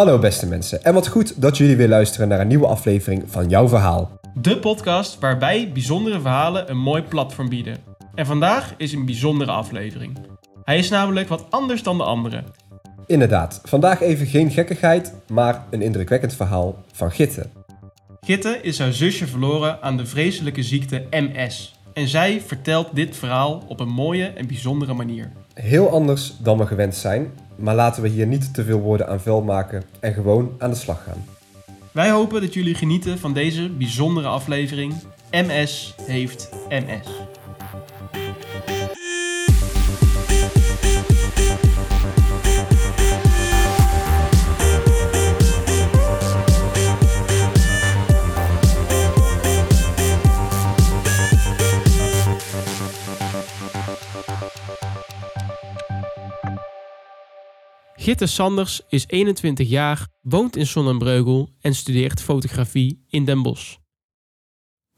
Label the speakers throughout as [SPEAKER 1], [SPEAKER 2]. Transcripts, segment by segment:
[SPEAKER 1] Hallo beste mensen en wat goed dat jullie weer luisteren naar een nieuwe aflevering van Jouw Verhaal.
[SPEAKER 2] De podcast waarbij bijzondere verhalen een mooi platform bieden. En vandaag is een bijzondere aflevering. Hij is namelijk wat anders dan de andere.
[SPEAKER 1] Inderdaad, vandaag even geen gekkigheid, maar een indrukwekkend verhaal van Gitte.
[SPEAKER 2] Gitte is haar zusje verloren aan de vreselijke ziekte MS. En zij vertelt dit verhaal op een mooie en bijzondere manier.
[SPEAKER 1] Heel anders dan we gewend zijn, maar laten we hier niet te veel woorden aan vuil maken en gewoon aan de slag gaan.
[SPEAKER 2] Wij hopen dat jullie genieten van deze bijzondere aflevering. MS heeft MS. Gitte Sanders is 21 jaar, woont in Sonnenbreugel en studeert fotografie in Den Bosch.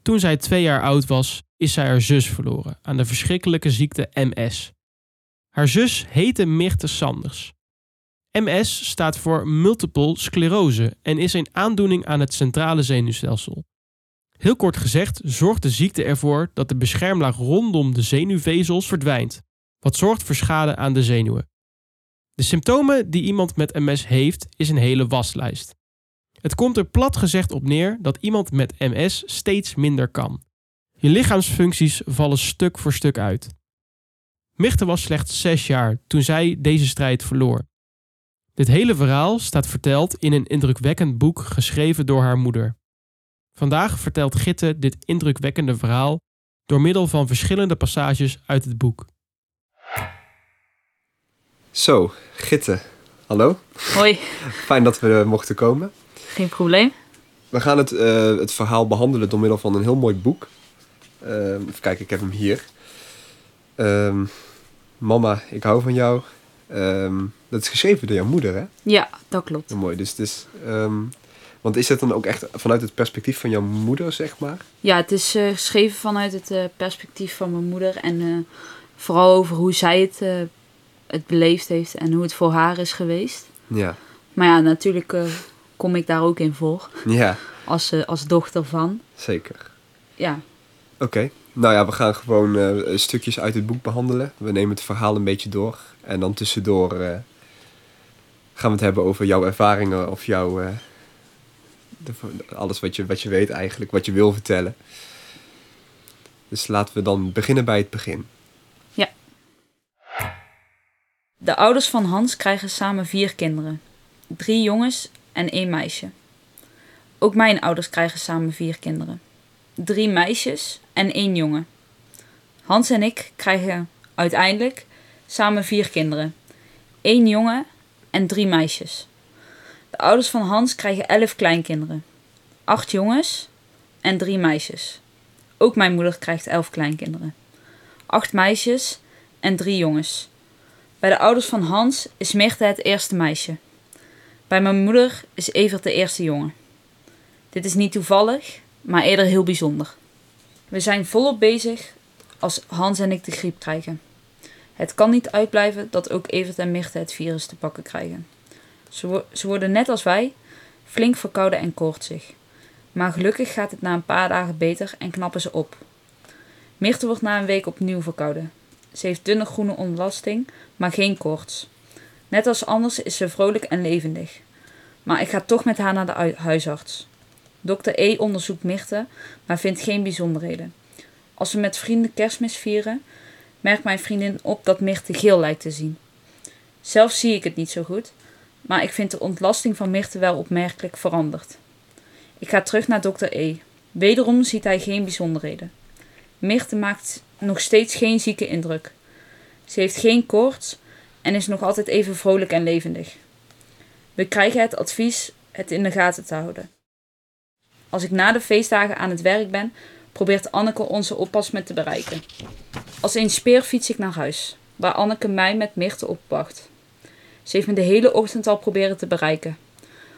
[SPEAKER 2] Toen zij twee jaar oud was, is zij haar zus verloren aan de verschrikkelijke ziekte MS. Haar zus heette Mirte Sanders. MS staat voor multiple sclerose en is een aandoening aan het centrale zenuwstelsel. Heel kort gezegd zorgt de ziekte ervoor dat de beschermlaag rondom de zenuwvezels verdwijnt, wat zorgt voor schade aan de zenuwen. De symptomen die iemand met MS heeft, is een hele waslijst. Het komt er plat gezegd op neer dat iemand met MS steeds minder kan. Je lichaamsfuncties vallen stuk voor stuk uit. Michte was slechts zes jaar toen zij deze strijd verloor. Dit hele verhaal staat verteld in een indrukwekkend boek geschreven door haar moeder. Vandaag vertelt Gitte dit indrukwekkende verhaal door middel van verschillende passages uit het boek.
[SPEAKER 1] Zo, Gitte, hallo.
[SPEAKER 3] Hoi,
[SPEAKER 1] Fijn dat we mochten komen.
[SPEAKER 3] geen probleem.
[SPEAKER 1] We gaan het, eh, het verhaal behandelen door middel van een heel mooi boek. Ehm, even kijken, ik heb hem hier. Ehm, Mama, ik hou van jou. Ehm, dat is geschreven door jouw moeder, hè?
[SPEAKER 3] Ja, dat klopt.
[SPEAKER 1] Heel mooi. Dus, is, ehm, want is het dan ook echt vanuit het perspectief van jouw moeder, zeg maar?
[SPEAKER 3] Ja, het is eh, geschreven vanuit het eh, perspectief van mijn moeder. En eh, vooral over hoe zij het, eh, het beleefd heeft en hoe het voor haar is geweest.
[SPEAKER 1] Ja.
[SPEAKER 3] Maar ja, natuurlijk eh, kom ik daar ook in voor.
[SPEAKER 1] Ja,
[SPEAKER 3] Als, eh, als dochter van.
[SPEAKER 1] zeker.
[SPEAKER 3] Ja,
[SPEAKER 1] Oké. Nou ja, we gaan gewoon eh, stukjes uit het boek behandelen. We nemen het verhaal een beetje door. En dan tussendoor gaan we het hebben over jouw ervaringen of jouw... de- alles wat je, wat je weet eigenlijk, wat je wil vertellen. Dus laten we dan beginnen bij het begin.
[SPEAKER 3] De ouders van Hans krijgen samen vier kinderen. Drie jongens en één meisje. Ook mijn ouders krijgen samen vier kinderen. Drie meisjes en één jongen. Hans en ik krijgen uiteindelijk samen vier kinderen. Eén jongen en drie meisjes. De ouders van Hans krijgen elf kleinkinderen. Acht jongens en drie meisjes. Ook mijn moeder krijgt elf kleinkinderen. Acht meisjes en drie jongens. Bij de ouders van Hans is Mirte het eerste meisje. Bij mijn moeder is Evert de eerste jongen. Dit is niet toevallig, maar eerder heel bijzonder. We zijn volop bezig als Hans en ik de griep krijgen. Het kan niet uitblijven dat ook Evert en Mirte het virus te pakken krijgen. Ze, ze worden net als wij flink verkouden en koortsig. Maar gelukkig gaat het na een paar dagen beter en knappen ze op. Mirte wordt na een week opnieuw verkouden. Ze heeft dunne groene ontlasting, maar geen koorts. Net als anders is ze vrolijk en levendig. Maar ik ga toch met haar naar de ui- huisarts. Dokter E onderzoekt Mirte, maar vindt geen bijzonderheden. Als we met vrienden kerstmis vieren, merkt mijn vriendin op dat Mirte geel lijkt te zien. Zelf zie ik het niet zo goed, maar ik vind de ontlasting van Mirte wel opmerkelijk veranderd. Ik ga terug naar dokter E. Wederom ziet hij geen bijzonderheden. Mirte maakt nog steeds geen zieke indruk. Ze heeft geen koorts en is nog altijd even vrolijk en levendig. We krijgen het advies het in de gaten te houden. Als ik na de feestdagen aan het werk ben, probeert Anneke onze oppas met te bereiken. Als een speer fiets ik naar huis, waar Anneke mij met Mirte opwacht. Ze heeft me de hele ochtend al proberen te bereiken.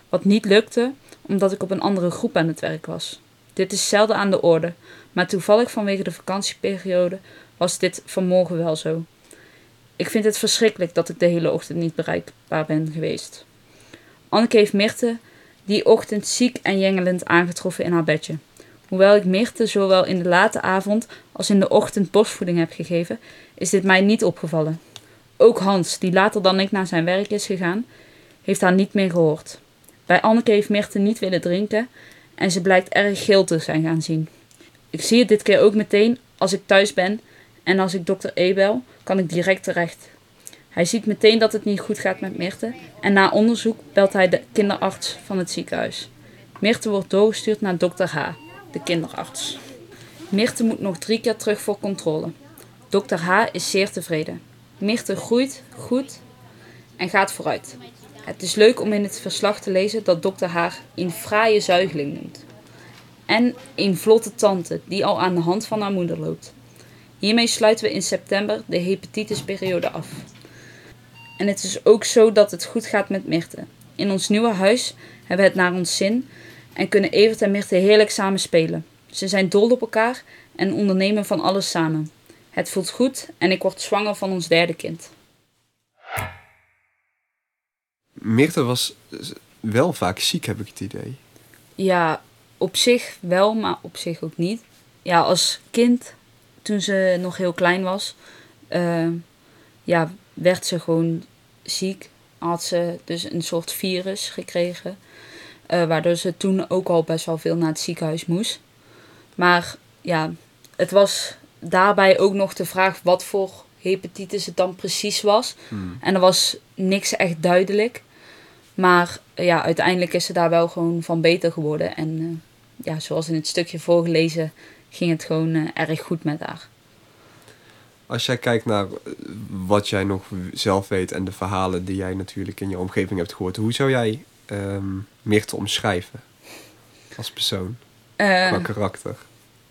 [SPEAKER 3] Wat niet lukte, omdat ik op een andere groep aan het werk was. Dit is zelden aan de orde, maar toevallig vanwege de vakantieperiode was dit vanmorgen wel zo. Ik vind het verschrikkelijk dat ik de hele ochtend niet bereikbaar ben geweest. Anneke heeft Mirte die ochtend ziek en jengelend aangetroffen in haar bedje. Hoewel ik Mirte zowel in de late avond als in de ochtend borstvoeding heb gegeven, is dit mij niet opgevallen. Ook Hans, die later dan ik naar zijn werk is gegaan, heeft haar niet meer gehoord. Bij Anneke heeft Mirte niet willen drinken en ze blijkt erg geel te zijn gaan zien. Ik zie het dit keer ook meteen als ik thuis ben en als ik dokter E bel, kan ik direct terecht. Hij ziet meteen dat het niet goed gaat met Mirte en na onderzoek belt hij de kinderarts van het ziekenhuis. Mirte wordt doorgestuurd naar dokter H, de kinderarts. Mirte moet nog drie keer terug voor controle. Dokter H is zeer tevreden. Mirte groeit goed en gaat vooruit. Het is leuk om in het verslag te lezen dat dokter haar een fraaie zuigeling noemt. En een vlotte tante die al aan de hand van haar moeder loopt. Hiermee sluiten we in september de hepatitisperiode af. En het is ook zo dat het goed gaat met Mirte. In ons nieuwe huis hebben we het naar ons zin en kunnen Evert en Mirte heerlijk samen spelen. Ze zijn dol op elkaar en ondernemen van alles samen. Het voelt goed en ik word zwanger van ons derde kind.
[SPEAKER 1] Mirte was wel vaak ziek, heb ik het idee.
[SPEAKER 3] Ja, op zich wel, maar op zich ook niet. Ja, als kind, toen ze nog heel klein was, uh, ja, werd ze gewoon ziek. Had ze dus een soort virus gekregen. Uh, waardoor ze toen ook al best wel veel naar het ziekenhuis moest. Maar ja, het was daarbij ook nog de vraag wat voor hepatitis het dan precies was.
[SPEAKER 1] Hmm.
[SPEAKER 3] En er was niks echt duidelijk. Maar ja, uiteindelijk is ze daar wel gewoon van beter geworden. En uh, ja, zoals in het stukje voorgelezen, ging het gewoon uh, erg goed met haar.
[SPEAKER 1] Als jij kijkt naar wat jij nog zelf weet en de verhalen die jij natuurlijk in je omgeving hebt gehoord, hoe zou jij um, Mirte omschrijven als persoon?
[SPEAKER 3] Uh,
[SPEAKER 1] qua karakter?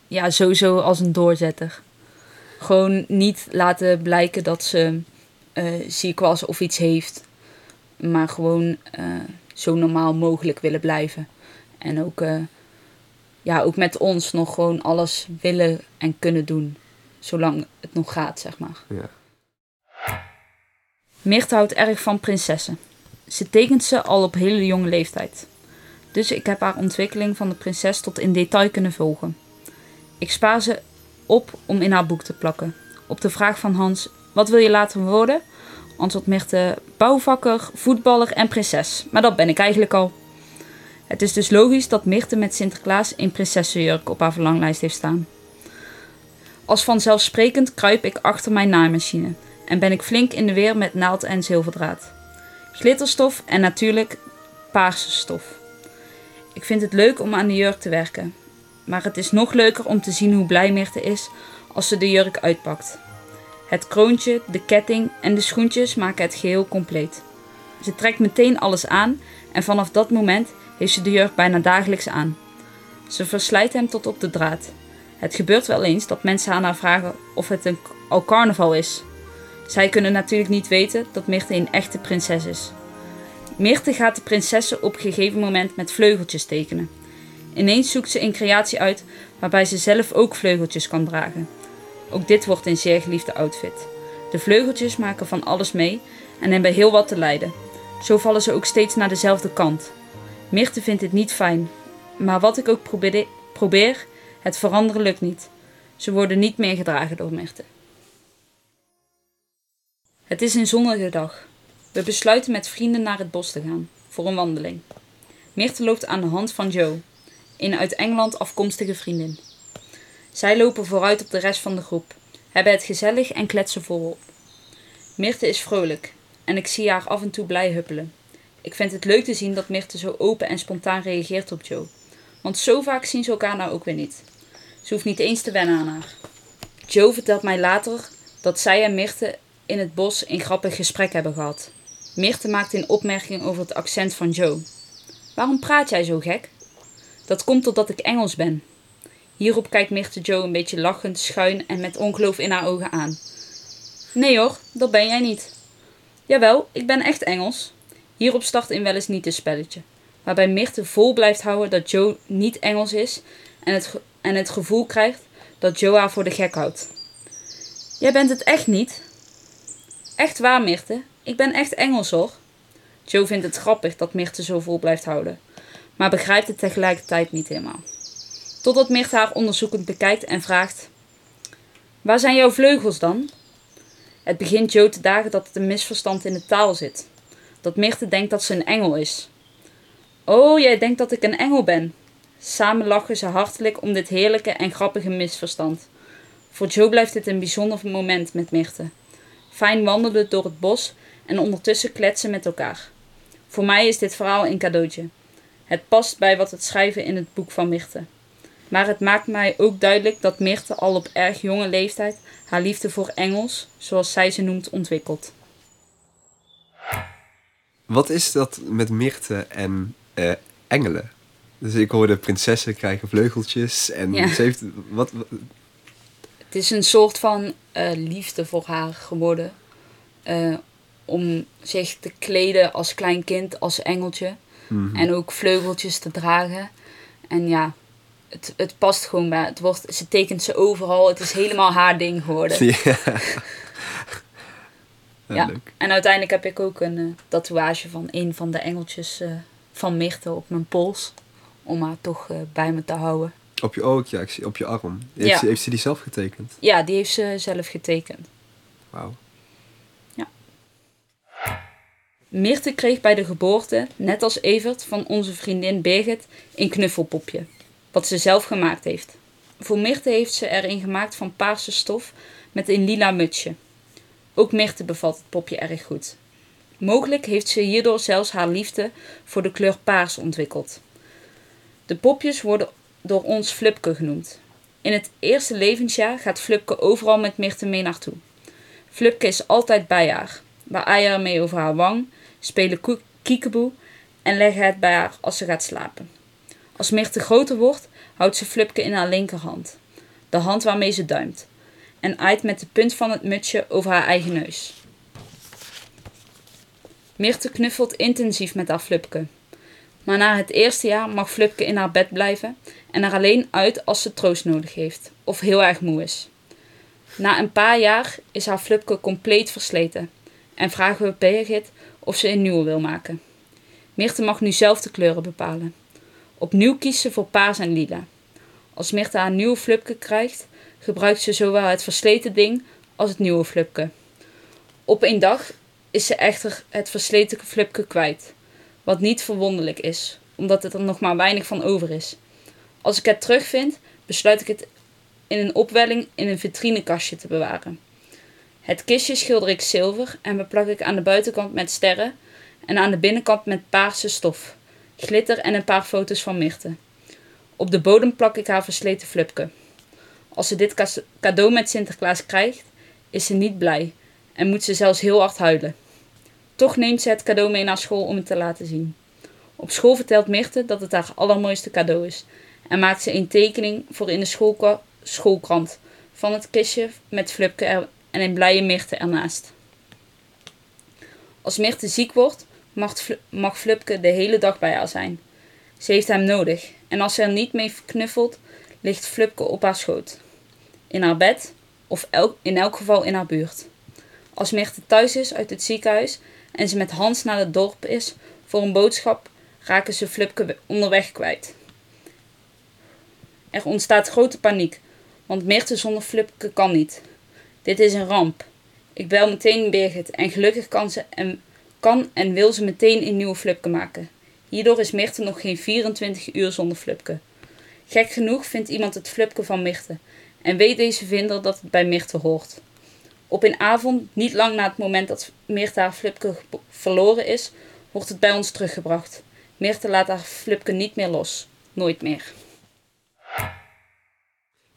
[SPEAKER 3] Ja, sowieso als een doorzetter. Gewoon niet laten blijken dat ze ziek was of iets heeft maar gewoon uh, zo normaal mogelijk willen blijven. En ook, uh, ja, ook met ons nog gewoon alles willen en kunnen doen. Zolang het nog gaat, zeg maar.
[SPEAKER 1] Ja.
[SPEAKER 3] Houdt erg van prinsessen. Ze tekent ze al op hele jonge leeftijd. Dus ik heb haar ontwikkeling van de prinses tot in detail kunnen volgen. Ik spaar ze op om in haar boek te plakken. Op de vraag van Hans: wat wil je laten worden? antwoordt Mirte bouwvakker, voetballer en prinses. Maar dat ben ik eigenlijk al. Het is dus logisch dat Mirte met Sinterklaas een prinsessenjurk op haar verlanglijst heeft staan. Als vanzelfsprekend kruip ik achter mijn naaimachine en ben ik flink in de weer met naald en zilverdraad. Glitterstof en natuurlijk paarse stof. Ik vind het leuk om aan de jurk te werken, maar het is nog leuker om te zien hoe blij Mirte is als ze de jurk uitpakt. Het kroontje, de ketting en de schoentjes maken het geheel compleet. Ze trekt meteen alles aan en vanaf dat moment heeft ze de jurk bijna dagelijks aan. Ze verslijt hem tot op de draad. Het gebeurt wel eens dat mensen aan haar vragen of het een, al carnaval is. Zij kunnen natuurlijk niet weten dat Mirte een echte prinses is. Mirte gaat de prinsessen op een gegeven moment met vleugeltjes tekenen. Ineens zoekt ze een creatie uit waarbij ze zelf ook vleugeltjes kan dragen. Ook dit wordt een zeer geliefde outfit. De vleugeltjes maken van alles mee en hebben heel wat te lijden. Zo vallen ze ook steeds naar dezelfde kant. Mirte vindt dit niet fijn, maar wat ik ook probeer, probeer het veranderen lukt niet. Ze worden niet meer gedragen door Mirte. Het is een zonnige dag. We besluiten met vrienden naar het bos te gaan, voor een wandeling. Mirte loopt aan de hand van Joe, een uit Engeland afkomstige vriendin. Zij lopen vooruit op de rest van de groep, hebben het gezellig en kletsen volop. Mirte is vrolijk en ik zie haar af en toe blij huppelen. Ik vind het leuk te zien dat Mirte zo open en spontaan reageert op Joe. Want zo vaak zien ze elkaar nou ook weer niet. Ze hoeft niet eens te wennen aan haar. Joe vertelt mij later dat zij en Mirte in het bos een grappig gesprek hebben gehad. Mirte maakt een opmerking over het accent van Joe. Waarom praat jij zo gek? Dat komt doordat ik Engels ben, Hierop kijkt Mirte Joe een beetje lachend, schuin en met ongeloof in haar ogen aan. Nee hoor, dat ben jij niet. Jawel, ik ben echt Engels. Hierop start in wel eens niet een spelletje, waarbij Mirte vol blijft houden dat Joe niet Engels is en het, en het gevoel krijgt dat Joe haar voor de gek houdt. Jij bent het echt niet? Echt waar, Mirte. Ik ben echt Engels hoor. Joe vindt het grappig dat Mirte zo vol blijft houden, maar begrijpt het tegelijkertijd niet helemaal. Totdat Mirte haar onderzoekend bekijkt en vraagt: Waar zijn jouw vleugels dan? Het begint Joe te dagen dat het een misverstand in de taal zit. Dat Mirte denkt dat ze een engel is. Oh, jij denkt dat ik een engel ben. Samen lachen ze hartelijk om dit heerlijke en grappige misverstand. Voor Joe blijft dit een bijzonder moment met Mirte. Fijn wandelen door het bos en ondertussen kletsen met elkaar. Voor mij is dit verhaal een cadeautje. Het past bij wat het schrijven in het boek van Mirte. Maar het maakt mij ook duidelijk dat Mirte al op erg jonge leeftijd haar liefde voor Engels, zoals zij ze noemt, ontwikkelt.
[SPEAKER 1] Wat is dat met Mirte en eh, engelen? Dus ik hoorde prinsessen krijgen vleugeltjes en
[SPEAKER 3] Ja.
[SPEAKER 1] ze heeft... Wat, wat-
[SPEAKER 3] Het is een soort van eh, liefde voor haar geworden. eh, om zich te kleden als klein kind, als engeltje.
[SPEAKER 1] Mhm.
[SPEAKER 3] En ook vleugeltjes te dragen. En ja, het, het past gewoon bij. Het wordt, ze tekent ze overal. Het is helemaal haar ding geworden.
[SPEAKER 1] ja. Ja,
[SPEAKER 3] Ja.
[SPEAKER 1] leuk.
[SPEAKER 3] En uiteindelijk heb ik ook een eh, tatoeage van een van de engeltjes eh, van Mirte op mijn pols. Om haar toch eh, bij me te houden.
[SPEAKER 1] Op je oog, ja, ik zie op je arm. Heeft,
[SPEAKER 3] Ja.
[SPEAKER 1] ze, heeft ze die zelf getekend?
[SPEAKER 3] Ja, die heeft ze zelf getekend.
[SPEAKER 1] Wauw.
[SPEAKER 3] Mirte kreeg bij de geboorte, net als Evert, van onze vriendin Birgit, een knuffelpopje. Wat ze zelf gemaakt heeft. Voor Mirte heeft ze er een gemaakt van paarse stof met een lila mutsje. Ook Mirte bevalt het popje erg goed. Mogelijk heeft ze hierdoor zelfs haar liefde voor de kleur paars ontwikkeld. De popjes worden door ons Flupke genoemd. In het eerste levensjaar gaat Flupke overal met Mirte mee naartoe. Flupke is altijd bij haar. We haar mee over haar wang, spelen kiekeboe en leggen het bij haar als ze gaat slapen. Als Mirte groter wordt, houdt ze Flupke in haar linkerhand, de hand waarmee ze duimt, en aait met de punt van het mutsje over haar eigen neus. Mirte knuffelt intensief met haar Flupke. Maar na het eerste jaar mag Flupke in haar bed blijven en er alleen uit als ze troost nodig heeft of heel erg moe is. Na een paar jaar is haar Flupke compleet versleten en vragen we Birgit of ze een nieuwe wil maken. Mirte mag nu zelf de kleuren bepalen. Opnieuw kiest ze voor paars en lila. Als Mirte haar nieuwe Flupke krijgt, gebruikt ze zowel het versleten ding als het nieuwe Flupke. Op een dag is ze echter het versleten Flupke kwijt. Wat niet verwonderlijk is, omdat het er nog maar weinig van over is. Als ik het terugvind, besluit ik het in een opwelling in een vitrinekastje te bewaren. Het kistje schilder ik zilver en beplak ik aan de buitenkant met sterren en aan de binnenkant met paarse stof, glitter en een paar foto's van Mirte. Op de bodem plak ik haar versleten flupke. Als ze dit cadeau met Sinterklaas krijgt, is ze niet blij en moet ze zelfs heel hard huilen. Toch neemt ze het cadeau mee naar school om het te laten zien. Op school vertelt Mirte dat het haar allermooiste cadeau is en maakt ze een tekening voor in de schoolkrant van het kistje met Flupke en een blije Mirte ernaast. Als Mirte ziek wordt, mag, mag Flupke de hele dag bij haar zijn. Ze heeft hem nodig en als ze er niet mee knuffelt, ligt Flupke op haar schoot. In haar bed of elk, in elk geval in haar buurt. Als Mirte thuis is uit het ziekenhuis en ze met Hans naar het dorp is voor een boodschap, raken ze Flupke we- onderweg kwijt. Er ontstaat grote paniek, want Mirte zonder Flupke kan niet. Dit is een ramp. Ik bel meteen Birgit en gelukkig kan, ze en, kan en wil ze meteen een nieuwe Flupke maken. Hierdoor is Mirte nog geen 24 uur zonder Flupke. Gek genoeg vindt iemand het Flupke van Mirte en weet deze vinder dat het bij Mirte hoort. Op een avond, niet lang na het moment dat Mirte haar Flupke gebo- verloren is, wordt het bij ons teruggebracht. Mirte laat haar Flupke niet meer los. Nooit meer.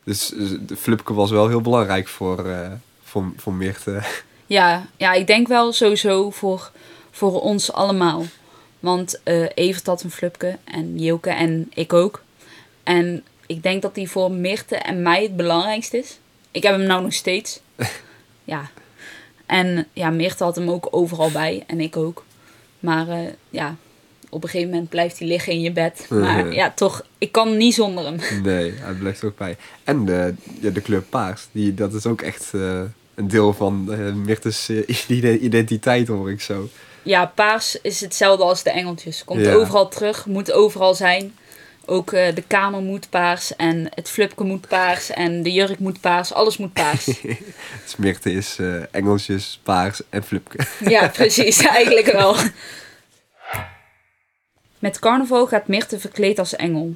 [SPEAKER 1] Dus eh, de Flupke was wel heel belangrijk voor, eh voor, voor Mirte.
[SPEAKER 3] Ja, ja, ik denk wel sowieso voor, voor ons allemaal. Want eh Evert had een flupke en Joke en ik ook. En ik denk dat die voor Mirte en mij het belangrijkste is. Ik heb hem nou nog steeds. ja. En ja, Mirte had hem ook overal bij en ik ook. Maar eh, ja, op een gegeven moment blijft hij liggen in je bed. Maar ja, toch, ik kan niet zonder hem.
[SPEAKER 1] Nee, hij blijft ook bij. En de, ja, de kleur paars, die, dat is ook echt eh, een deel van eh Mirte's eh, ide- identiteit, hoor ik zo.
[SPEAKER 3] Ja, paars is hetzelfde als de engeltjes. Komt
[SPEAKER 1] Ja.
[SPEAKER 3] overal terug, moet overal zijn. Ook eh, de kamer moet paars en het flipke moet paars en de jurk moet paars. Alles moet paars.
[SPEAKER 1] Dus Mirte is eh, Engelsjes, paars en flipke.
[SPEAKER 3] ja, precies. Eigenlijk wel. Met carnaval gaat Mirte verkleed als engel.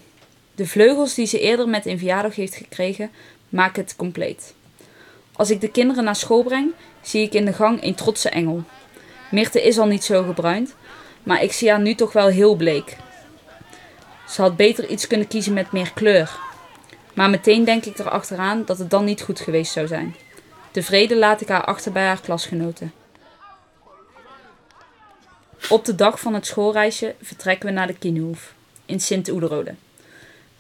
[SPEAKER 3] De vleugels die ze eerder met een verjaardag heeft gekregen, maken het compleet. Als ik de kinderen naar school breng, zie ik in de gang een trotse engel. Mirte is al niet zo gebruind, maar ik zie haar nu toch wel heel bleek. Ze had beter iets kunnen kiezen met meer kleur. Maar meteen denk ik erachteraan dat het dan niet goed geweest zou zijn. Tevreden laat ik haar achter bij haar klasgenoten. Op de dag van het schoolreisje vertrekken we naar de Kienhoef in Sint-Oederode.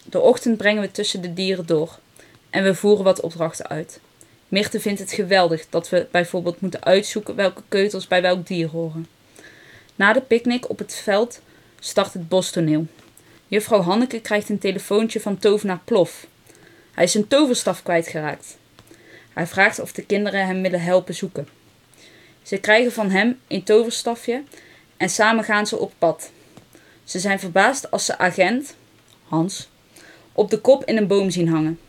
[SPEAKER 3] De ochtend brengen we tussen de dieren door en we voeren wat opdrachten uit. Mirte vindt het geweldig dat we bijvoorbeeld moeten uitzoeken welke keutels bij welk dier horen. Na de picknick op het veld start het bostoneel. Juffrouw Hanneke krijgt een telefoontje van tovenaar Plof. Hij is zijn toverstaf kwijtgeraakt. Hij vraagt of de kinderen hem willen helpen zoeken. Ze krijgen van hem een toverstafje en samen gaan ze op pad. Ze zijn verbaasd als ze agent, Hans, op de kop in een boom zien hangen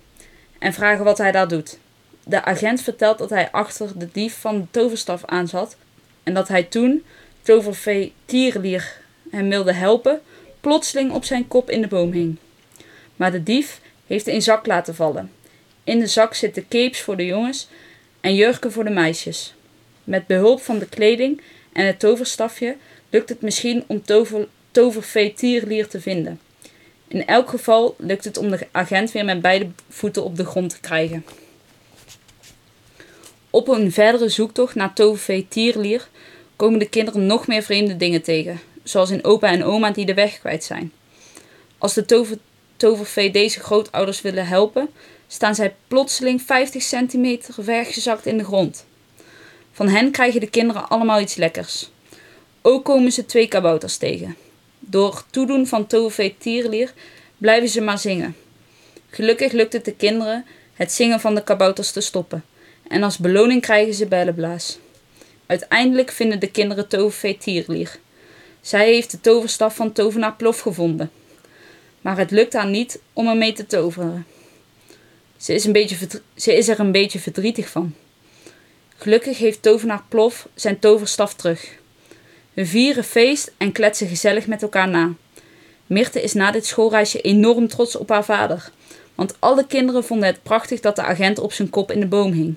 [SPEAKER 3] en vragen wat hij daar doet. De agent vertelt dat hij achter de dief van de toverstaf aan zat en dat hij toen tovervee Tierlier hem wilde helpen, plotseling op zijn kop in de boom hing. Maar de dief heeft een zak laten vallen. In de zak zitten capes voor de jongens en jurken voor de meisjes. Met behulp van de kleding en het toverstafje lukt het misschien om tover, tovervee Tierlier te vinden. In elk geval lukt het om de agent weer met beide voeten op de grond te krijgen. Op een verdere zoektocht naar tovervee Tierlier komen de kinderen nog meer vreemde dingen tegen, zoals een opa en oma die de weg kwijt zijn. Als de tover, tovervee deze grootouders willen helpen, staan zij plotseling 50 centimeter weggezakt in de grond. Van hen krijgen de kinderen allemaal iets lekkers. Ook komen ze twee kabouters tegen. Door toedoen van tovervee Tierlier blijven ze maar zingen. Gelukkig lukt het de kinderen het zingen van de kabouters te stoppen. En als beloning krijgen ze bellenblaas. Uiteindelijk vinden de kinderen tovervee Tierlier. Zij heeft de toverstaf van tovenaar Plof gevonden. Maar het lukt haar niet om ermee te toveren. Ze is, een beetje ze is er een beetje verdrietig van. Gelukkig heeft tovenaar Plof zijn toverstaf terug. We vieren feest en kletsen gezellig met elkaar na. Mirte is na dit schoolreisje enorm trots op haar vader. Want alle kinderen vonden het prachtig dat de agent op zijn kop in de boom hing.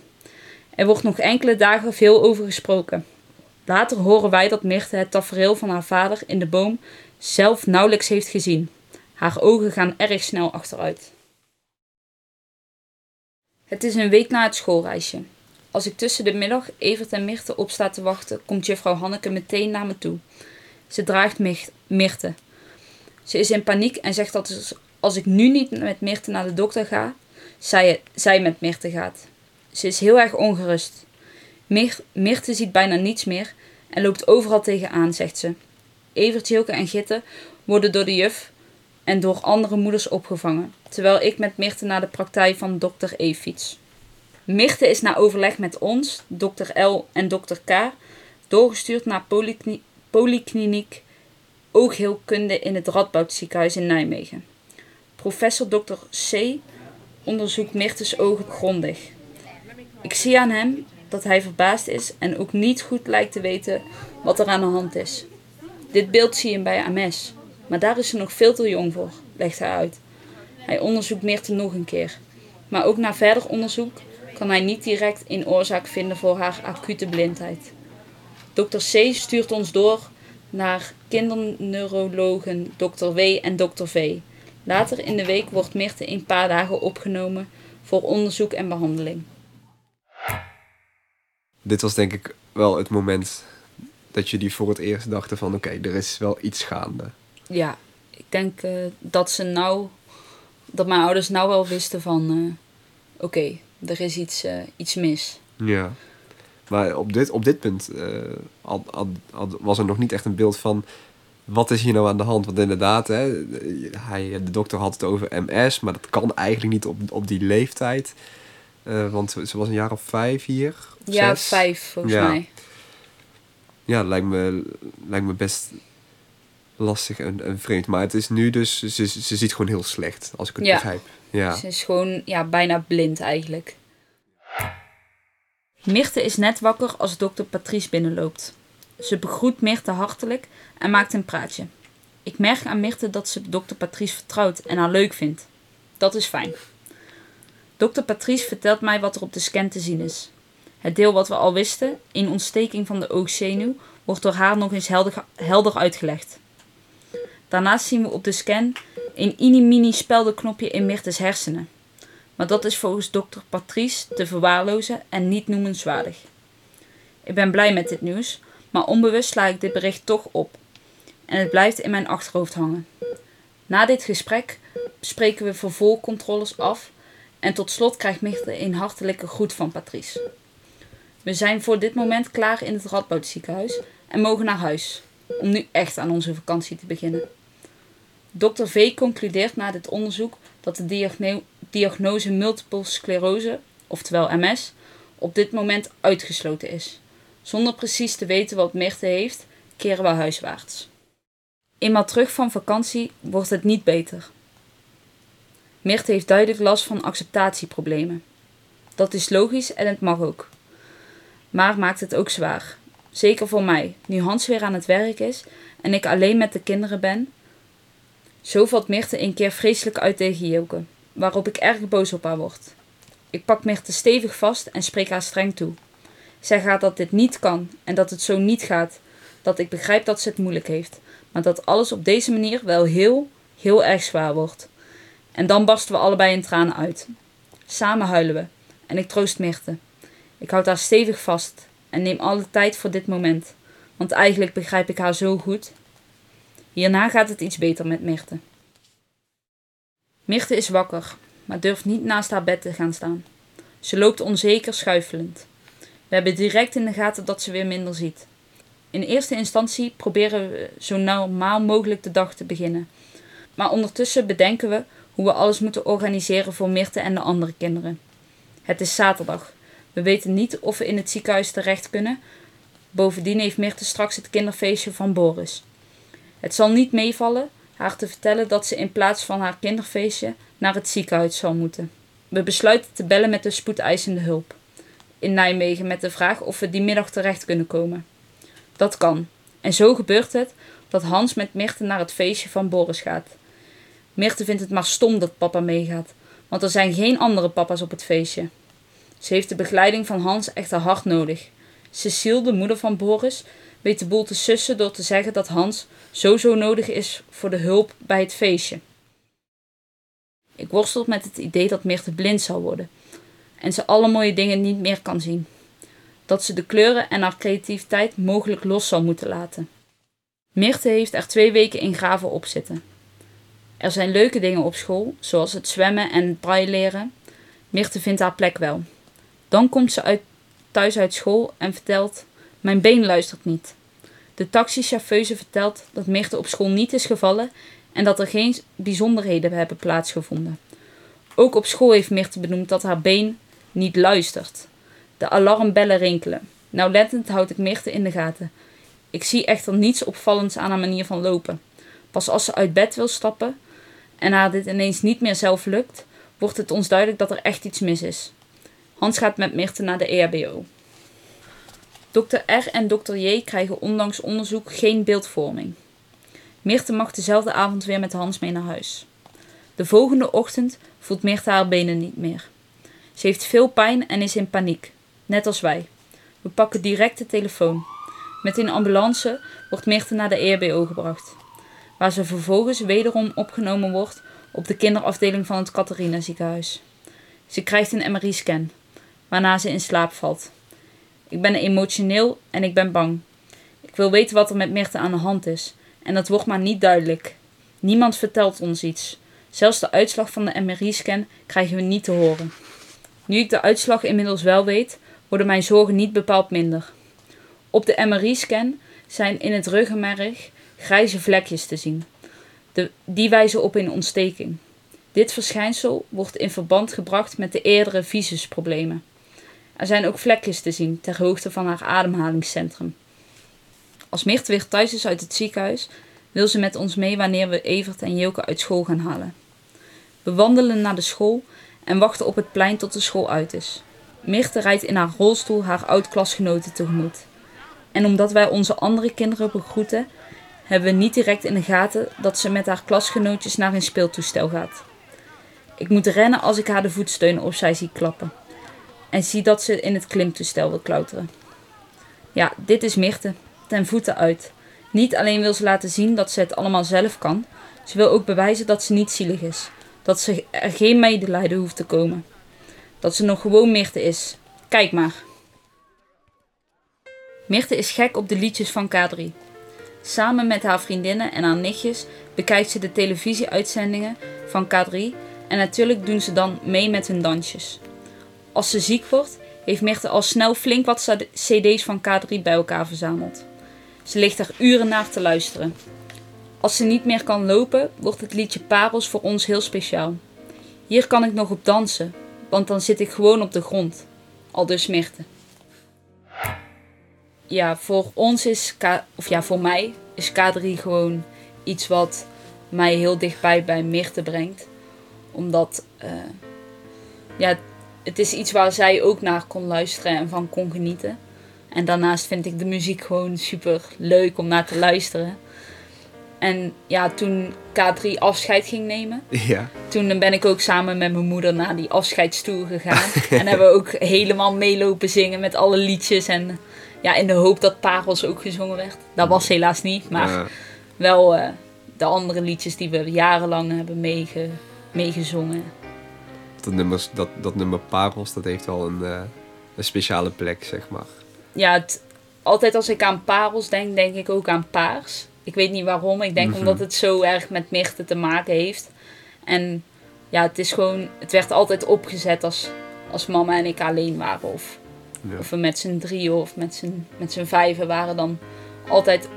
[SPEAKER 3] Er wordt nog enkele dagen veel over gesproken. Later horen wij dat Mirte het tafereel van haar vader in de boom zelf nauwelijks heeft gezien. Haar ogen gaan erg snel achteruit. Het is een week na het schoolreisje. Als ik tussen de middag Evert en Mirte op sta te wachten, komt juffrouw Hanneke meteen naar me toe. Ze draagt Mirte. Ze is in paniek en zegt dat als- als ik nu niet met Mirte naar de dokter ga, zij, zij met Mirte gaat. Ze is heel erg ongerust. Mir- Mirte ziet bijna niets meer en loopt overal tegenaan, zegt ze. Evert, en Gitte worden door de juf en door andere moeders opgevangen, terwijl ik met Mirte naar de praktijk van dokter E fiets. Mirte is na overleg met ons, dokter L en dokter K, doorgestuurd naar polyklini- polykliniek oogheelkunde in het Radboud ziekenhuis in Nijmegen. Professor dokter C onderzoekt Mirtes ogen grondig. Ik zie aan hem dat hij verbaasd is en ook niet goed lijkt te weten wat er aan de hand is. Dit beeld zie je bij MS, maar daar is ze nog veel te jong voor, legt hij uit. Hij onderzoekt Mirte nog een keer. Maar ook na verder onderzoek kan hij niet direct een oorzaak vinden voor haar acute blindheid. Dr. C stuurt ons door naar kinderneurologen Dr. W en Dr. V. Later in de week wordt Mirte een paar dagen opgenomen voor onderzoek en behandeling.
[SPEAKER 1] Dit was denk ik wel het moment dat jullie voor het eerst dachten van... Oké, er is wel iets gaande.
[SPEAKER 3] Ja, ik denk eh, dat ze nou, dat mijn ouders nou wel wisten van, eh, oké, er is iets, eh, iets mis.
[SPEAKER 1] Ja. Maar op dit, op dit punt had, had, had- was er nog niet echt een beeld van... Wat is hier nou aan de hand? Want inderdaad, hè, hij, de dokter had het over MS... maar dat kan eigenlijk niet op, op die leeftijd. Eh, want ze ze was een jaar of vijf hier. of
[SPEAKER 3] Ja,
[SPEAKER 1] zes.
[SPEAKER 3] vijf volgens
[SPEAKER 1] Ja.
[SPEAKER 3] mij.
[SPEAKER 1] ja, lijkt me, lijkt me best lastig en, en vreemd. Maar het is nu dus, ze, ze ziet gewoon heel slecht, als ik het
[SPEAKER 3] Ja.
[SPEAKER 1] begrijp. Ja.
[SPEAKER 3] Ze is gewoon ja, bijna blind eigenlijk. Mirte is net wakker als dokter Patrice binnenloopt. Ze begroet Mirte hartelijk en maakt een praatje. Ik merk aan Mirte dat ze dokter Patrice vertrouwt en haar leuk vindt. Dat is fijn. Dokter Patrice vertelt mij wat er op de scan te zien is. Het deel wat we al wisten, een ontsteking van de oogzenuw, wordt door haar nog eens helder, helder uitgelegd. Daarnaast zien we op de scan een mini speldenknopje in Mirtes hersenen. Maar dat is volgens dokter Patrice te verwaarlozen en niet noemenswaardig. Ik ben blij met dit nieuws, maar onbewust sla ik dit bericht toch op. En het blijft in mijn achterhoofd hangen. Na dit gesprek spreken we vervolgcontroles af en tot slot krijgt Mirte een hartelijke groet van Patrice. We zijn voor dit moment klaar in het Radboudziekenhuis en mogen naar huis, om nu echt aan onze vakantie te beginnen. Dr. V concludeert na dit onderzoek dat de diagno- diagnose multiple sclerose, oftewel MS, op dit moment uitgesloten is. Zonder precies te weten wat Mirte heeft, keren we huiswaarts. Eenmaal terug van vakantie wordt het niet beter. Mirte heeft duidelijk last van acceptatieproblemen. Dat is logisch en het mag ook. Maar maakt het ook zwaar. Zeker voor mij, nu Hans weer aan het werk is en ik alleen met de kinderen ben. Zo valt Mirte een keer vreselijk uit tegen Joke, waarop ik erg boos op haar word. Ik pak Mirte stevig vast en spreek haar streng toe. Zij gaat dat dit niet kan en dat het zo niet gaat, dat ik begrijp dat ze het moeilijk heeft, maar dat alles op deze manier wel heel, heel erg zwaar wordt. En dan barsten we allebei in tranen uit. Samen huilen we en ik troost Mirte. Ik houd haar stevig vast en neem alle tijd voor dit moment, want eigenlijk begrijp ik haar zo goed. Hierna gaat het iets beter met Mirte. Mirte is wakker, maar durft niet naast haar bed te gaan staan. Ze loopt onzeker schuifelend. We hebben direct in de gaten dat ze weer minder ziet. In eerste instantie proberen we zo normaal mogelijk de dag te beginnen. Maar ondertussen bedenken we hoe we alles moeten organiseren voor Mirte en de andere kinderen. Het is zaterdag. We weten niet of we in het ziekenhuis terecht kunnen. Bovendien heeft Mirte straks het kinderfeestje van Boris. Het zal niet meevallen haar te vertellen dat ze in plaats van haar kinderfeestje naar het ziekenhuis zal moeten. We besluiten te bellen met de spoedeisende hulp in Nijmegen met de vraag of we die middag terecht kunnen komen. Dat kan. En zo gebeurt het dat Hans met Mirte naar het feestje van Boris gaat. Mirte vindt het maar stom dat papa meegaat, want er zijn geen andere papa's op het feestje. Ze heeft de begeleiding van Hans echter hard nodig. Cecile, de moeder van Boris, weet de boel te sussen door te zeggen dat Hans sowieso nodig is voor de hulp bij het feestje. Ik worstel met het idee dat Mirte blind zal worden en ze alle mooie dingen niet meer kan zien. Dat ze de kleuren en haar creativiteit mogelijk los zal moeten laten. Mirte heeft er twee weken in graven op zitten. Er zijn leuke dingen op school, zoals het zwemmen en het braille leren. Mirte vindt haar plek wel. Dan komt ze uit, thuis uit school en vertelt: Mijn been luistert niet. De taxichauffeuse vertelt dat Mirte op school niet is gevallen en dat er geen bijzonderheden hebben plaatsgevonden. Ook op school heeft Mirte benoemd dat haar been niet luistert. De alarmbellen rinkelen. Nauwlettend houd ik Mirte in de gaten. Ik zie echter niets opvallends aan haar manier van lopen. Pas als ze uit bed wil stappen en haar dit ineens niet meer zelf lukt, wordt het ons duidelijk dat er echt iets mis is. Hans gaat met Mirte naar de EHBO. Dr. R en Dr. J krijgen ondanks onderzoek geen beeldvorming. Mirte mag dezelfde avond weer met Hans mee naar huis. De volgende ochtend voelt Mirte haar benen niet meer. Ze heeft veel pijn en is in paniek, net als wij. We pakken direct de telefoon. Met een ambulance wordt Mirte naar de EHBO gebracht, waar ze vervolgens wederom opgenomen wordt op de kinderafdeling van het Catharina ziekenhuis. Ze krijgt een MRI-scan, waarna ze in slaap valt. Ik ben emotioneel en ik ben bang. Ik wil weten wat er met Mirte aan de hand is, en dat wordt maar niet duidelijk. Niemand vertelt ons iets. Zelfs de uitslag van de MRI-scan krijgen we niet te horen. Nu ik de uitslag inmiddels wel weet, worden mijn zorgen niet bepaald minder. Op de MRI-scan zijn in het ruggenmerg grijze vlekjes te zien. De, die wijzen op een ontsteking. Dit verschijnsel wordt in verband gebracht met de eerdere visusproblemen. Er zijn ook vlekjes te zien ter hoogte van haar ademhalingscentrum. Als Mirte weer thuis is uit het ziekenhuis, wil ze met ons mee wanneer we Evert en Joke uit school gaan halen. We wandelen naar de school en wachten op het plein tot de school uit is. Mirte rijdt in haar rolstoel haar oud-klasgenoten tegemoet. En omdat wij onze andere kinderen begroeten, hebben we niet direct in de gaten dat ze met haar klasgenootjes naar een speeltoestel gaat. Ik moet rennen als ik haar de voetsteunen opzij zie klappen. En zie dat ze in het klimtoestel wil klauteren. Ja, dit is Mirte, ten voeten uit. Niet alleen wil ze laten zien dat ze het allemaal zelf kan, ze wil ook bewijzen dat ze niet zielig is. Dat ze er geen medelijden hoeft te komen. Dat ze nog gewoon Mirte is. Kijk maar. Mirte is gek op de liedjes van K3. Samen met haar vriendinnen en haar nichtjes bekijkt ze de televisieuitzendingen van K3 en natuurlijk doen ze dan mee met hun dansjes. Als ze ziek wordt, heeft Mirte al snel flink wat cd's van K3 bij elkaar verzameld. Ze ligt er uren naar te luisteren. Als ze niet meer kan lopen, wordt het liedje Parels voor ons heel speciaal. Hier kan ik nog op dansen, want dan zit ik gewoon op de grond. Al dus Mirte. Ja, voor ons is K, of ja, voor mij is K3 gewoon iets wat mij heel dichtbij bij Mirte brengt. Omdat, uh, ja, het is iets waar zij ook naar kon luisteren en van kon genieten. En daarnaast vind ik de muziek gewoon super leuk om naar te luisteren. En ja, toen K3 afscheid ging nemen,
[SPEAKER 1] Ja.
[SPEAKER 3] toen ben ik ook samen met mijn moeder naar die afscheidstoer gegaan. en hebben we ook helemaal meelopen zingen met alle liedjes. En ja, in de hoop dat Parels ook gezongen werd. Dat was helaas niet, maar
[SPEAKER 1] Ja.
[SPEAKER 3] wel eh, de andere liedjes die we jarenlang hebben meege, meegezongen.
[SPEAKER 1] dat, nummer, dat, dat nummer Parels, dat heeft wel een, eh, een speciale plek, zeg maar.
[SPEAKER 3] Ja, het, altijd als ik aan parels denk, denk ik ook aan paars. Ik weet niet waarom. Ik denk
[SPEAKER 1] Mhm.
[SPEAKER 3] omdat het zo erg met Mirte te maken heeft. En ja, het is gewoon, het werd altijd opgezet als, als mama en ik alleen waren. Of, Of we met z'n drieën of met z'n, met z'n vijven waren dan altijd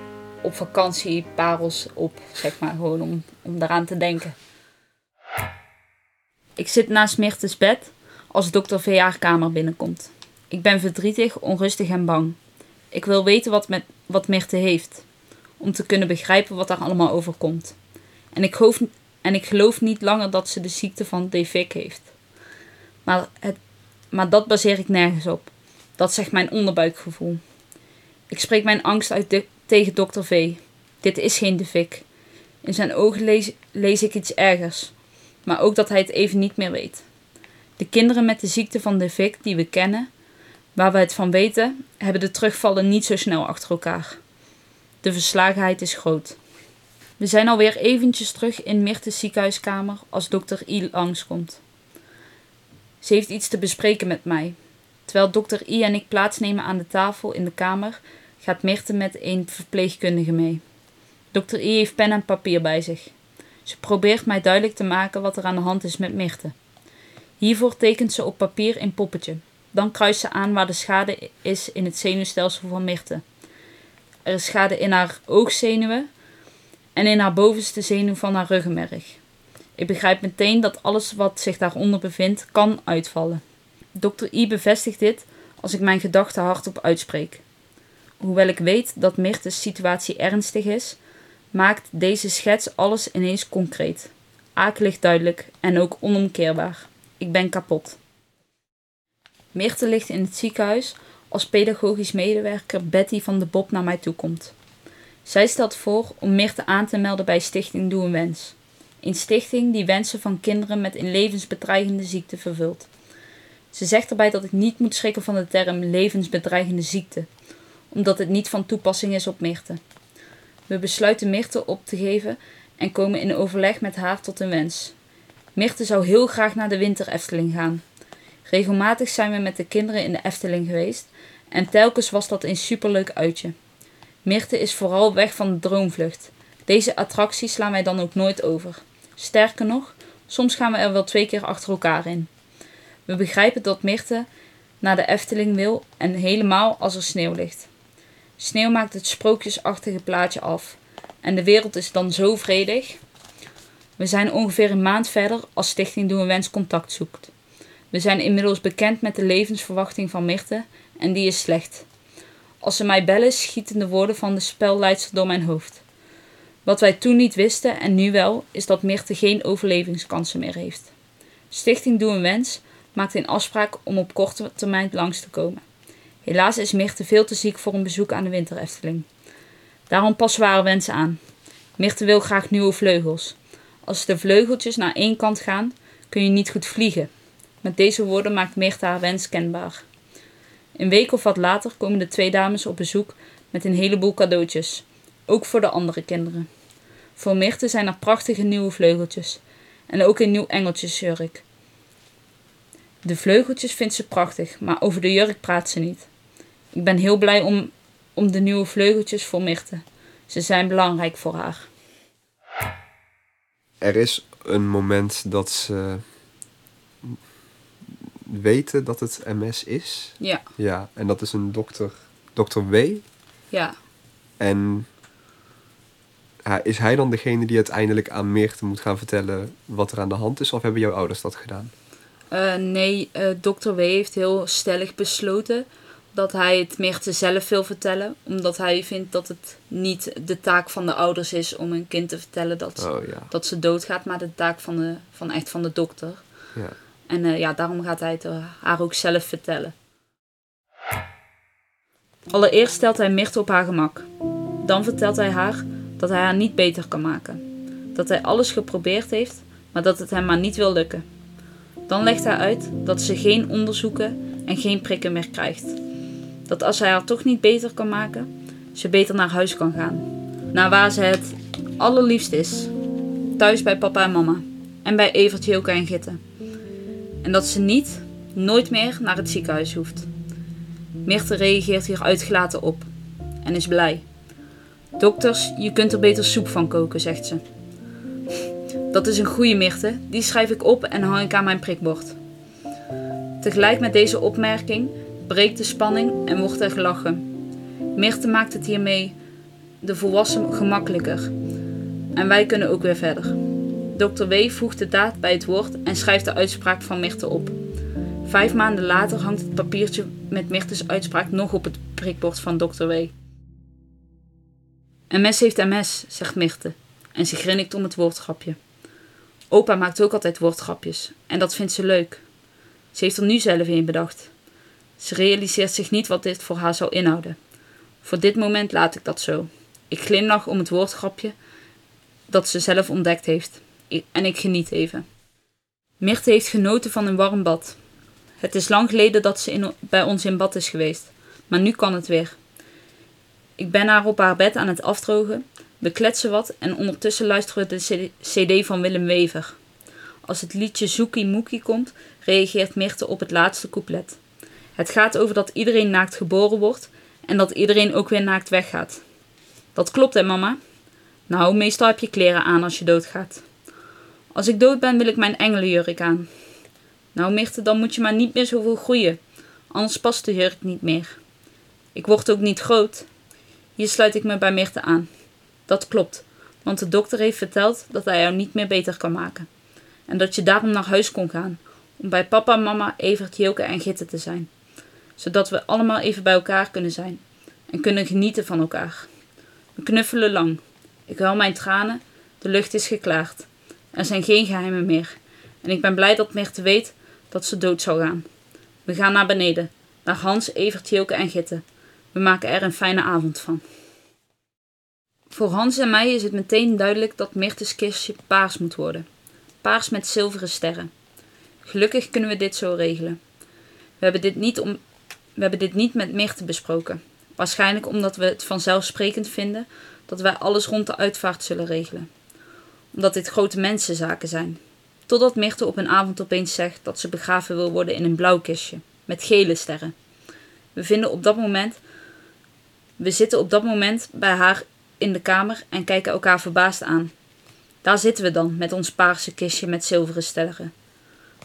[SPEAKER 3] op vakantie parels op, zeg maar. Gewoon om, om daaraan te denken. Ik zit naast Mirtes bed als dokter V haar kamer binnenkomt. Ik ben verdrietig, onrustig en bang. Ik wil weten wat, met, wat Mirte heeft, om te kunnen begrijpen wat daar allemaal overkomt. En ik, geloof, en ik geloof niet langer dat ze de ziekte van Devik heeft. Maar, het, maar dat baseer ik nergens op. Dat zegt mijn onderbuikgevoel. Ik spreek mijn angst uit de- tegen dokter V. Dit is geen Devik. In zijn ogen lees, ik iets ergers, maar ook dat hij het even niet meer weet. De kinderen met de ziekte van Devik die we kennen, Waar we het van weten, hebben de terugvallen niet zo snel achter elkaar. De verslagenheid is groot. We zijn alweer eventjes terug in Mirte's ziekenhuiskamer als dokter I langskomt. Ze heeft iets te bespreken met mij. Terwijl dokter I en ik plaatsnemen aan de tafel in de kamer, gaat Mirte met een verpleegkundige mee. Dokter I heeft pen en papier bij zich. Ze probeert mij duidelijk te maken wat er aan de hand is met Mirte. Hiervoor tekent ze op papier een poppetje. Dan kruist ze aan waar de schade is in het zenuwstelsel van Mirte. Er is schade in haar oogzenuwen en in haar bovenste zenuw van haar ruggenmerg. Ik begrijp meteen dat alles wat zich daaronder bevindt kan uitvallen. Dr. I bevestigt dit als ik mijn gedachten hardop uitspreek. Hoewel ik weet dat Mirte's situatie ernstig is, maakt deze schets alles ineens concreet. Akelig duidelijk en ook onomkeerbaar. Ik ben kapot. Mirte ligt in het ziekenhuis als pedagogisch medewerker Betty van de Bob naar mij toe komt. Zij stelt voor om Mirte aan te melden bij Stichting Doe een Wens. Een stichting die wensen van kinderen met een levensbedreigende ziekte vervult. Ze zegt erbij dat ik niet moet schrikken van de term levensbedreigende ziekte, omdat het niet van toepassing is op Mirte. We besluiten Mirte op te geven en komen in overleg met haar tot een wens. Mirte zou heel graag naar de winter Efteling gaan. Regelmatig zijn we met de kinderen in de Efteling geweest en telkens was dat een superleuk uitje. Mirte is vooral weg van de droomvlucht. Deze attractie slaan wij dan ook nooit over. Sterker nog, soms gaan we er wel twee keer achter elkaar in. We begrijpen dat Mirte naar de Efteling wil en helemaal als er sneeuw ligt. Sneeuw maakt het sprookjesachtige plaatje af en de wereld is dan zo vredig. We zijn ongeveer een maand verder als Stichting Doe een Wens contact zoekt. We zijn inmiddels bekend met de levensverwachting van Mirte en die is slecht. Als ze mij bellen, schieten de woorden van de spelleidster door mijn hoofd. Wat wij toen niet wisten en nu wel, is dat Mirte geen overlevingskansen meer heeft. Stichting Doe een Wens maakt een afspraak om op korte termijn langs te komen. Helaas is Mirte veel te ziek voor een bezoek aan de Winter Efteling. Daarom we haar wensen aan. Mirte wil graag nieuwe vleugels. Als de vleugeltjes naar één kant gaan, kun je niet goed vliegen. Met deze woorden maakt Mirte haar wens kenbaar. Een week of wat later komen de twee dames op bezoek met een heleboel cadeautjes. Ook voor de andere kinderen. Voor Mirte zijn er prachtige nieuwe vleugeltjes. En ook een nieuw engeltjesjurk. De vleugeltjes vindt ze prachtig, maar over de jurk praat ze niet. Ik ben heel blij om, om de nieuwe vleugeltjes voor Mirte. Ze zijn belangrijk voor haar.
[SPEAKER 1] Er is een moment dat ze weten dat het MS is.
[SPEAKER 3] Ja,
[SPEAKER 1] Ja, en dat is een dokter, dokter W.
[SPEAKER 3] ja.
[SPEAKER 1] En is hij dan degene die uiteindelijk aan Meerte moet gaan vertellen wat er aan de hand is? Of hebben jouw ouders dat gedaan?
[SPEAKER 3] Eh, nee, eh dokter W heeft heel stellig besloten dat hij het Mirte zelf wil vertellen. Omdat hij vindt dat het niet de taak van de ouders is om een kind te vertellen dat,
[SPEAKER 1] Oh ja.
[SPEAKER 3] dat ze doodgaat, maar de taak van, de, van echt van de dokter.
[SPEAKER 1] ja.
[SPEAKER 3] En eh, ja, daarom gaat hij het haar ook zelf vertellen. Allereerst stelt hij Mirte op haar gemak. Dan vertelt hij haar dat hij haar niet beter kan maken. Dat hij alles geprobeerd heeft, maar dat het hem maar niet wil lukken. Dan legt hij uit dat ze geen onderzoeken en geen prikken meer krijgt. Dat als hij haar toch niet beter kan maken, ze beter naar huis kan gaan. Naar waar ze het allerliefst is. Thuis bij papa en mama. En bij Evert, Joke en Gitte. En dat ze niet, nooit meer naar het ziekenhuis hoeft. Mirte reageert hier uitgelaten op en is blij. Dokters, je kunt er beter soep van koken, zegt ze. Dat is een goede Mirte, die schrijf ik op en hang ik aan mijn prikbord. Tegelijk met deze opmerking breekt de spanning en wordt er gelachen. Mirte maakt het hiermee de volwassen gemakkelijker. En wij kunnen ook weer verder. Dr. W. voegt de daad bij het woord en schrijft de uitspraak van Mirte op. Vijf maanden later hangt het papiertje met Mirtes uitspraak nog op het prikbord van Dr. W. MS heeft MS, zegt Mirte en ze grinnikt om het woordgrapje. Opa maakt ook altijd woordgrapjes en dat vindt ze leuk. Ze heeft er nu zelf een bedacht. Ze realiseert zich niet wat dit voor haar zou inhouden. Voor dit moment laat ik dat zo. Ik glimlach om het woordgrapje dat ze zelf ontdekt heeft. En ik geniet even. Mirte heeft genoten van een warm bad. Het is lang geleden dat ze in, bij ons in bad is geweest, maar nu kan het weer. Ik ben haar op haar bed aan het afdrogen, we kletsen wat en ondertussen luisteren we de CD van Willem Wever. Als het liedje Zoekie Moekie komt, reageert Mirte op het laatste couplet. Het gaat over dat iedereen naakt geboren wordt en dat iedereen ook weer naakt weggaat. Dat klopt hè mama? Nou, meestal heb je kleren aan als je doodgaat. Als ik dood ben, wil ik mijn engelenjurk aan. Nou, Mirte, dan moet je maar niet meer zoveel groeien. Anders past de jurk niet meer. Ik word ook niet groot. Hier sluit ik me bij Mirte aan. Dat klopt, want de dokter heeft verteld dat hij jou niet meer beter kan maken. En dat je daarom naar huis kon gaan, om bij papa, mama, Evert, Joke en Gitte te zijn. Zodat we allemaal even bij elkaar kunnen zijn en kunnen genieten van elkaar. We knuffelen lang. Ik huil mijn tranen, de lucht is geklaard. Er zijn geen geheimen meer. En ik ben blij dat Mirte weet dat ze dood zal gaan. We gaan naar beneden, naar Hans, Evert, Joke en Gitte. We maken er een fijne avond van. Voor Hans en mij is het meteen duidelijk dat Mirtes kistje paars moet worden. Paars met zilveren sterren. Gelukkig kunnen we dit zo regelen. We hebben dit niet, om, we hebben dit niet met Mirte besproken. Waarschijnlijk omdat we het vanzelfsprekend vinden dat wij alles rond de uitvaart zullen regelen. Omdat dit grote mensenzaken zijn. Totdat Mirte op een avond opeens zegt dat ze begraven wil worden in een blauw kistje, met gele sterren. We vinden op dat moment. We zitten op dat moment bij haar in de kamer en kijken elkaar verbaasd aan. Daar zitten we dan, met ons paarse kistje met zilveren sterren.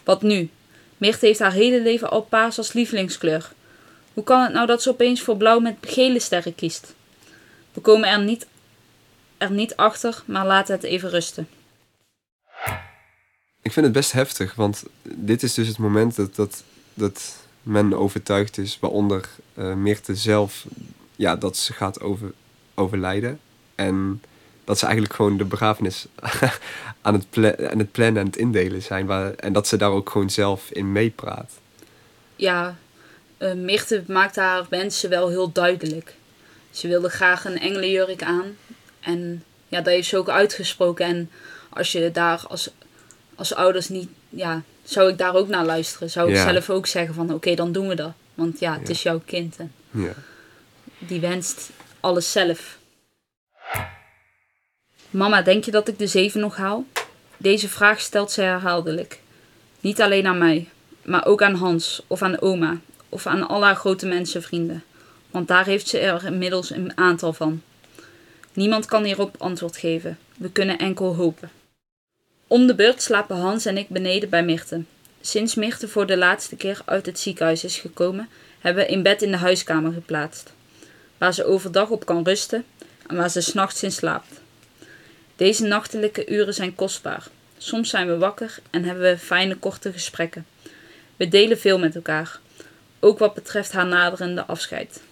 [SPEAKER 3] Wat nu? Mirte heeft haar hele leven al paars als lievelingskleur. Hoe kan het nou dat ze opeens voor blauw met gele sterren kiest? We komen er niet, er niet achter, maar laten het even rusten.
[SPEAKER 1] Ik vind het best heftig, want dit is dus het moment dat, dat, dat men overtuigd is, waaronder eh Mirte zelf, ja, dat ze gaat over, overlijden. En dat ze eigenlijk gewoon de begrafenis aan het, pla aan het plannen en het indelen zijn. Waar, en dat ze daar ook gewoon zelf in meepraat.
[SPEAKER 3] Ja, uh, Mirte maakt haar wensen wel heel duidelijk. Ze wilde graag een engelenjurk aan. En ja, dat heeft ze ook uitgesproken. En als je daar als, als ouders niet... Ja, zou ik daar ook naar luisteren. Zou ik zelf ook zeggen van oké, dan doen we dat. Want ja, het is jouw kind. En
[SPEAKER 1] ja.
[SPEAKER 3] Die wenst alles zelf. Mama, denk je dat ik de zeven nog haal? Deze vraag stelt ze herhaaldelijk. Niet alleen aan mij, maar ook aan Hans of aan oma of aan al haar grote mensenvrienden. Want daar heeft ze er inmiddels een aantal van. Niemand kan hierop antwoord geven. We kunnen enkel hopen. Om de beurt slapen Hans en ik beneden bij Mirte. Sinds Mirte voor de laatste keer uit het ziekenhuis is gekomen, hebben we een bed in de huiskamer geplaatst, waar ze overdag op kan rusten en waar ze s'nachts in slaapt. Deze nachtelijke uren zijn kostbaar. Soms zijn we wakker en hebben we fijne korte gesprekken. We delen veel met elkaar, ook wat betreft haar naderende afscheid.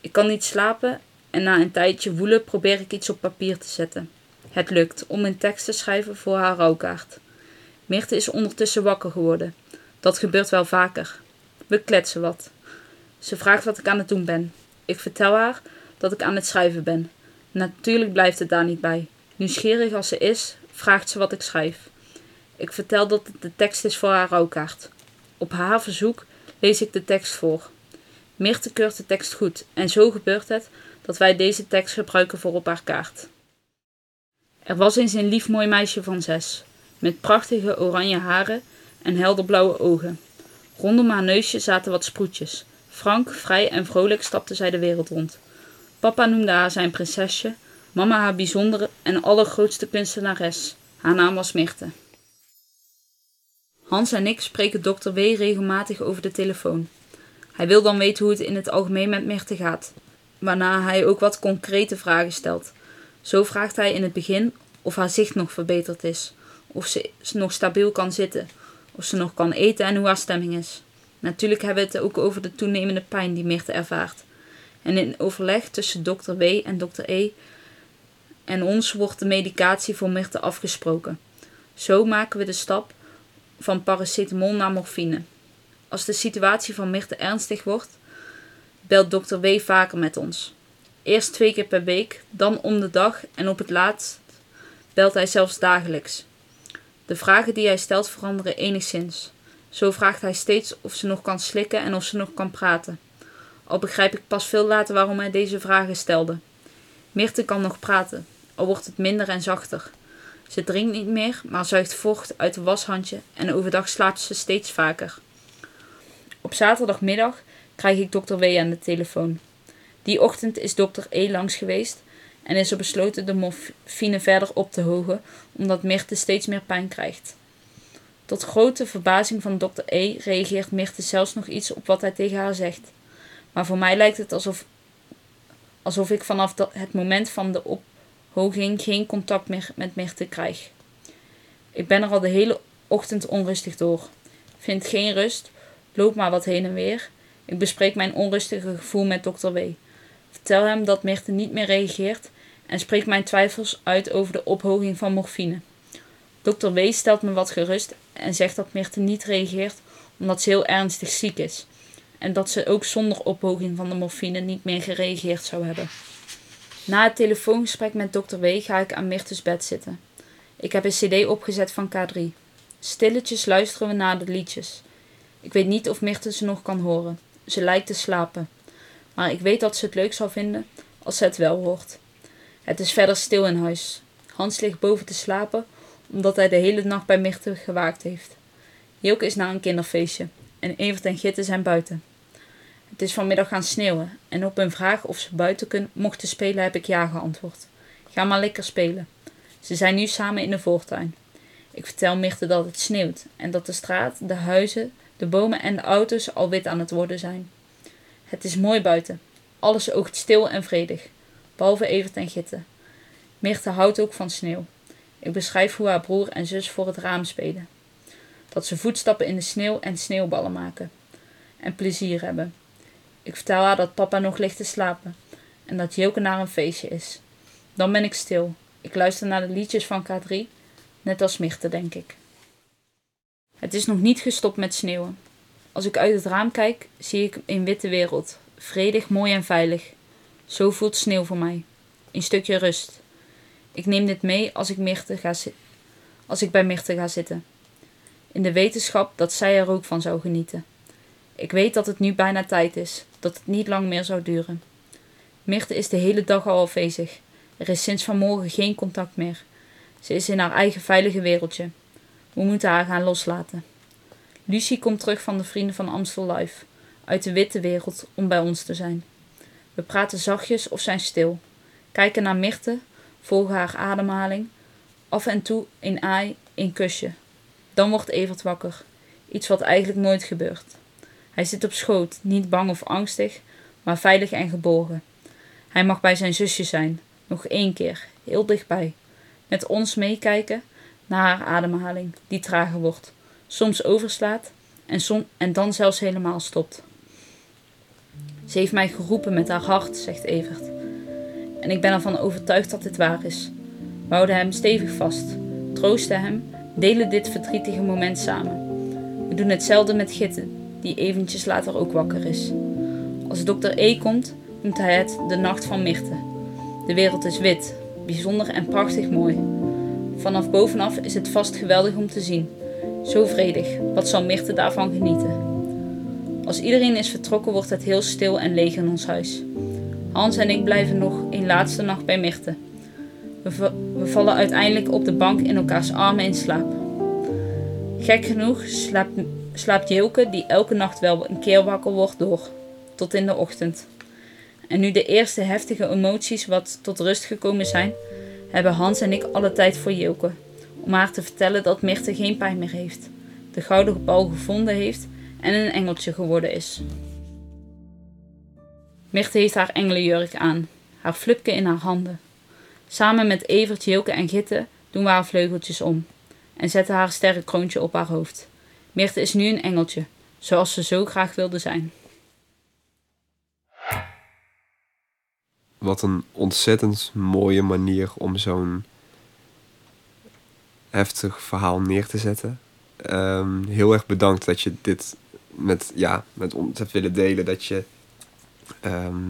[SPEAKER 3] Ik kan niet slapen en na een tijdje woelen probeer ik iets op papier te zetten. Het lukt om een tekst te schrijven voor haar rouwkaart. Mirte is ondertussen wakker geworden. Dat gebeurt wel vaker. We kletsen wat. Ze vraagt wat ik aan het doen ben. Ik vertel haar dat ik aan het schrijven ben. Natuurlijk blijft het daar niet bij. Nieuwsgierig als ze is, vraagt ze wat ik schrijf. Ik vertel dat het de tekst is voor haar rouwkaart. Op haar verzoek lees ik de tekst voor. Mirte keurt de tekst goed en zo gebeurt het dat wij deze tekst gebruiken voor op haar kaart. Er was eens een lief mooi meisje van zes, met prachtige oranje haren en helderblauwe ogen. Rondom haar neusje zaten wat sproetjes. Frank, vrij en vrolijk stapte zij de wereld rond. Papa noemde haar zijn prinsesje, mama haar bijzondere en allergrootste kunstenares. Haar naam was Mirte. Hans en ik spreken dokter W. regelmatig over de telefoon. Hij wil dan weten hoe het in het algemeen met Mirte gaat, waarna hij ook wat concrete vragen stelt. Zo vraagt hij in het begin of haar zicht nog verbeterd is, of ze nog stabiel kan zitten, of ze nog kan eten en hoe haar stemming is. Natuurlijk hebben we het ook over de toenemende pijn die Mirte ervaart. En in overleg tussen dokter W en dokter E en ons wordt de medicatie voor Mirte afgesproken. Zo maken we de stap van paracetamol naar morfine. Als de situatie van Mirte ernstig wordt, belt dokter W vaker met ons. Eerst twee keer per week, dan om de dag en op het laatst belt hij zelfs dagelijks. De vragen die hij stelt veranderen enigszins. Zo vraagt hij steeds of ze nog kan slikken en of ze nog kan praten. Al begrijp ik pas veel later waarom hij deze vragen stelde. Mirte kan nog praten, al wordt het minder en zachter. Ze drinkt niet meer, maar zuigt vocht uit het washandje en overdag slaapt ze steeds vaker. Op zaterdagmiddag krijg ik dokter W aan de telefoon. Die ochtend is dokter E langs geweest en is er besloten de morfine verder op te hogen, omdat Mirte steeds meer pijn krijgt. Tot grote verbazing van dokter E reageert Mirte zelfs nog iets op wat hij tegen haar zegt. Maar voor mij lijkt het alsof, alsof ik vanaf het moment van de ophoging geen contact meer met Mirte krijg. Ik ben er al de hele ochtend onrustig door. Vind geen rust, loop maar wat heen en weer. Ik bespreek mijn onrustige gevoel met dokter W. Vertel hem dat Mirte niet meer reageert en spreek mijn twijfels uit over de ophoging van morfine. Dokter W stelt me wat gerust en zegt dat Mirte niet reageert omdat ze heel ernstig ziek is en dat ze ook zonder ophoging van de morfine niet meer gereageerd zou hebben. Na het telefoongesprek met dokter W ga ik aan Mirtes bed zitten. Ik heb een cd opgezet van K3. Stilletjes luisteren we naar de liedjes. Ik weet niet of Mirte ze nog kan horen. Ze lijkt te slapen. Maar ik weet dat ze het leuk zal vinden als ze het wel hoort. Het is verder stil in huis. Hans ligt boven te slapen omdat hij de hele nacht bij Mirte gewaakt heeft. Joke is naar een kinderfeestje en Evert en Gitte zijn buiten. Het is vanmiddag gaan sneeuwen en op een vraag of ze buiten kunnen, mochten spelen heb ik ja geantwoord. Ga maar lekker spelen. Ze zijn nu samen in de voortuin. Ik vertel Mirte dat het sneeuwt en dat de straat, de huizen, de bomen en de auto's al wit aan het worden zijn. Het is mooi buiten. Alles oogt stil en vredig, behalve Evert en Gitte. Mirte houdt ook van sneeuw. Ik beschrijf hoe haar broer en zus voor het raam spelen. Dat ze voetstappen in de sneeuw en sneeuwballen maken. En plezier hebben. Ik vertel haar dat papa nog ligt te slapen en dat Joke naar een feestje is. Dan ben ik stil. Ik luister naar de liedjes van K3, net als Mirte, denk ik. Het is nog niet gestopt met sneeuwen. Als ik uit het raam kijk, zie ik een witte wereld. Vredig, mooi en veilig. Zo voelt sneeuw voor mij. Een stukje rust. Ik neem dit mee als ik, ga als ik bij Mirte ga zitten. In de wetenschap dat zij er ook van zou genieten. Ik weet dat het nu bijna tijd is, dat het niet lang meer zou duren. Mirte is de hele dag al afwezig. Er is sinds vanmorgen geen contact meer. Ze is in haar eigen veilige wereldje. We moeten haar gaan loslaten. Lucie komt terug van de Vrienden van Amstel Live, uit de witte wereld, om bij ons te zijn. We praten zachtjes of zijn stil. Kijken naar Mirte, volgen haar ademhaling. Af en toe een aai, een kusje. Dan wordt Evert wakker. Iets wat eigenlijk nooit gebeurt. Hij zit op schoot, niet bang of angstig, maar veilig en geborgen. Hij mag bij zijn zusje zijn, nog één keer, heel dichtbij. Met ons meekijken naar haar ademhaling, die trager wordt, soms overslaat en, en dan zelfs helemaal stopt. Ze heeft mij geroepen met haar hart, zegt Evert. En ik ben ervan overtuigd dat dit waar is. We houden hem stevig vast, troosten hem, delen dit verdrietige moment samen. We doen hetzelfde met Gitte, die eventjes later ook wakker is. Als dokter E komt, noemt hij het de nacht van Mirte. De wereld is wit, bijzonder en prachtig mooi. Vanaf bovenaf is het vast geweldig om te zien. Zo vredig, wat zal Mirte daarvan genieten? Als iedereen is vertrokken, wordt het heel stil en leeg in ons huis. Hans en ik blijven nog een laatste nacht bij Mirte. We, we vallen uiteindelijk op de bank in elkaars armen in slaap. Gek genoeg slaapt, slaapt Jeelke, die elke nacht wel een keer wakker wordt, door. Tot in de ochtend. En nu de eerste heftige emoties wat tot rust gekomen zijn, hebben Hans en ik alle tijd voor Jeelke. Om haar te vertellen dat Mirte geen pijn meer heeft. De gouden bal gevonden heeft en een engeltje geworden is. Mirte heeft haar engelenjurk aan, haar flupke in haar handen. Samen met Evert, Jeelke en Gitte doen we haar vleugeltjes om en zetten haar sterrenkroontje op haar hoofd. Mirte is nu een engeltje, zoals ze zo graag wilde zijn.
[SPEAKER 1] Wat een ontzettend mooie manier om zo'n heftig verhaal neer te zetten. Ehm, heel erg bedankt dat je dit met, ja, met ons hebt willen delen. Dat je, ehm,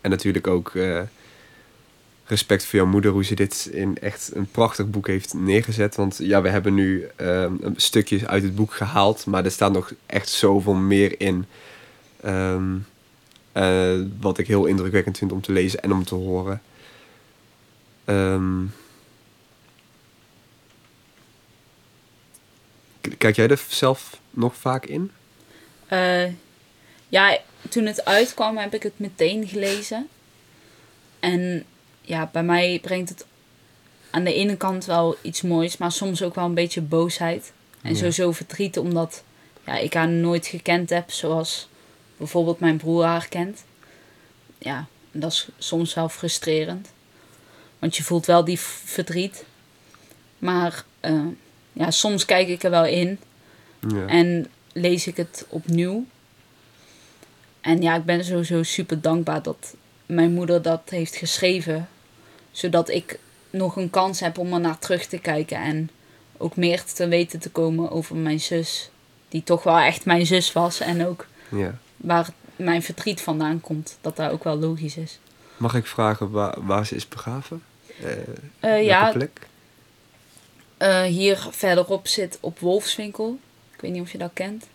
[SPEAKER 1] en natuurlijk ook eh, respect voor jouw moeder, hoe ze dit in echt een prachtig boek heeft neergezet. Want ja, we hebben nu ehm, een stukje uit het boek gehaald, maar er staat nog echt zoveel meer in. Ehm, eh, wat ik heel indrukwekkend vind om te lezen en om te horen. Ehm, kijk jij er zelf nog vaak in?
[SPEAKER 3] Eh, ja, toen het uitkwam heb ik het meteen gelezen. En ja, bij mij brengt het aan de ene kant wel iets moois, maar soms ook wel een beetje boosheid. En
[SPEAKER 1] Ja.
[SPEAKER 3] sowieso verdriet, omdat ja, ik haar nooit gekend heb zoals bijvoorbeeld mijn broer haar kent. Ja, dat is soms wel frustrerend. Want je voelt wel die verdriet. Maar eh, ja, soms kijk ik er wel in.
[SPEAKER 1] Ja.
[SPEAKER 3] En lees ik het opnieuw. En ja, ik ben sowieso super dankbaar dat mijn moeder dat heeft geschreven. Zodat ik nog een kans heb om er naar terug te kijken. En ook meer te weten te komen over mijn zus. Die toch wel echt mijn zus was. En ook
[SPEAKER 1] ja.
[SPEAKER 3] waar mijn verdriet vandaan komt. Dat dat ook wel logisch is.
[SPEAKER 1] Mag ik vragen waar, waar ze is begraven? Eh,
[SPEAKER 3] Eh, ja,
[SPEAKER 1] plek?
[SPEAKER 3] eh, hier verderop zit op Wolfswinkel. Ik weet niet of je dat kent.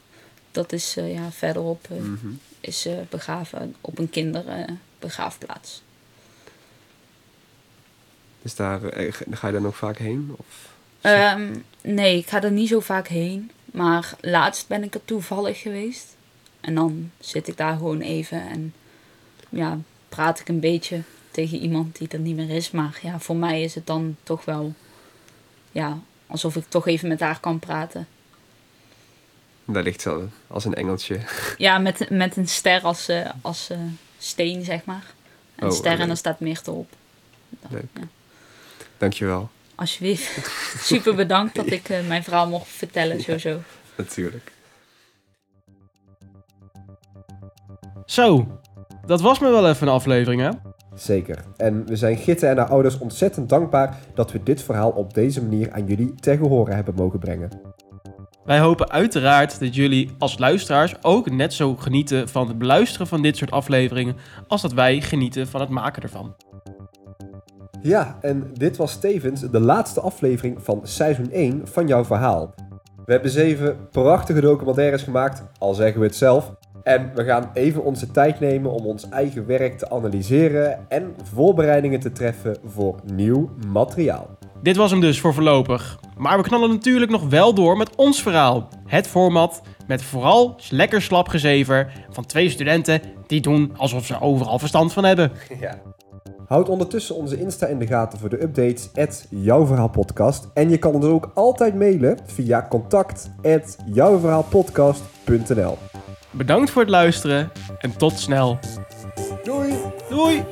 [SPEAKER 3] Dat is ja, verderop eh,
[SPEAKER 1] Mhm.
[SPEAKER 3] is begraven op een kinderbegraafplaats.
[SPEAKER 1] Dus daar, eh, ga je daar nog vaak heen? Of?
[SPEAKER 3] Ehm, nee, ik ga er niet zo vaak heen. Maar laatst ben ik er toevallig geweest. En dan zit ik daar gewoon even en ja, praat ik een beetje tegen iemand die er niet meer is. Maar ja, voor mij is het dan toch wel ja, alsof ik toch even met haar kan praten.
[SPEAKER 1] Daar ligt ze als een engeltje.
[SPEAKER 3] Ja, met, met een ster als, als eh, steen, zeg maar. Een
[SPEAKER 1] Oh,
[SPEAKER 3] ster en dan staat Meerte op. Dan-
[SPEAKER 1] Leuk.
[SPEAKER 3] ja.
[SPEAKER 1] Dankjewel.
[SPEAKER 3] Alsjeblieft. Super bedankt dat ik eh, mijn verhaal mocht vertellen, sowieso.
[SPEAKER 1] Natuurlijk.
[SPEAKER 2] Zo, dat was me wel even een aflevering, hè?
[SPEAKER 1] Zeker. En we zijn Gitte en haar ouders ontzettend dankbaar dat we dit verhaal op deze manier aan jullie ter gehore hebben mogen brengen.
[SPEAKER 2] Wij hopen uiteraard dat jullie als luisteraars ook net zo genieten van het beluisteren van dit soort afleveringen als dat wij genieten van het maken ervan.
[SPEAKER 1] Ja, en dit was tevens de laatste aflevering van seizoen 1 van jouw verhaal. We hebben zeven prachtige documentaires gemaakt, al zeggen we het zelf. En we gaan even onze tijd nemen om ons eigen werk te analyseren en voorbereidingen te treffen voor nieuw materiaal.
[SPEAKER 2] Dit was hem dus voor voorlopig. Maar we knallen natuurlijk nog wel door met ons verhaal. Het format met vooral lekker slap gezever van twee studenten die doen alsof ze overal verstand van hebben.
[SPEAKER 1] Ja. Houd ondertussen onze Insta in de gaten voor de updates at Jouw Verhaal Podcast. En je kan ons ook altijd mailen via contact at jouwverhaalpodcast.nl
[SPEAKER 2] Bedankt voor het luisteren en tot snel.
[SPEAKER 1] Doei.
[SPEAKER 2] Doei.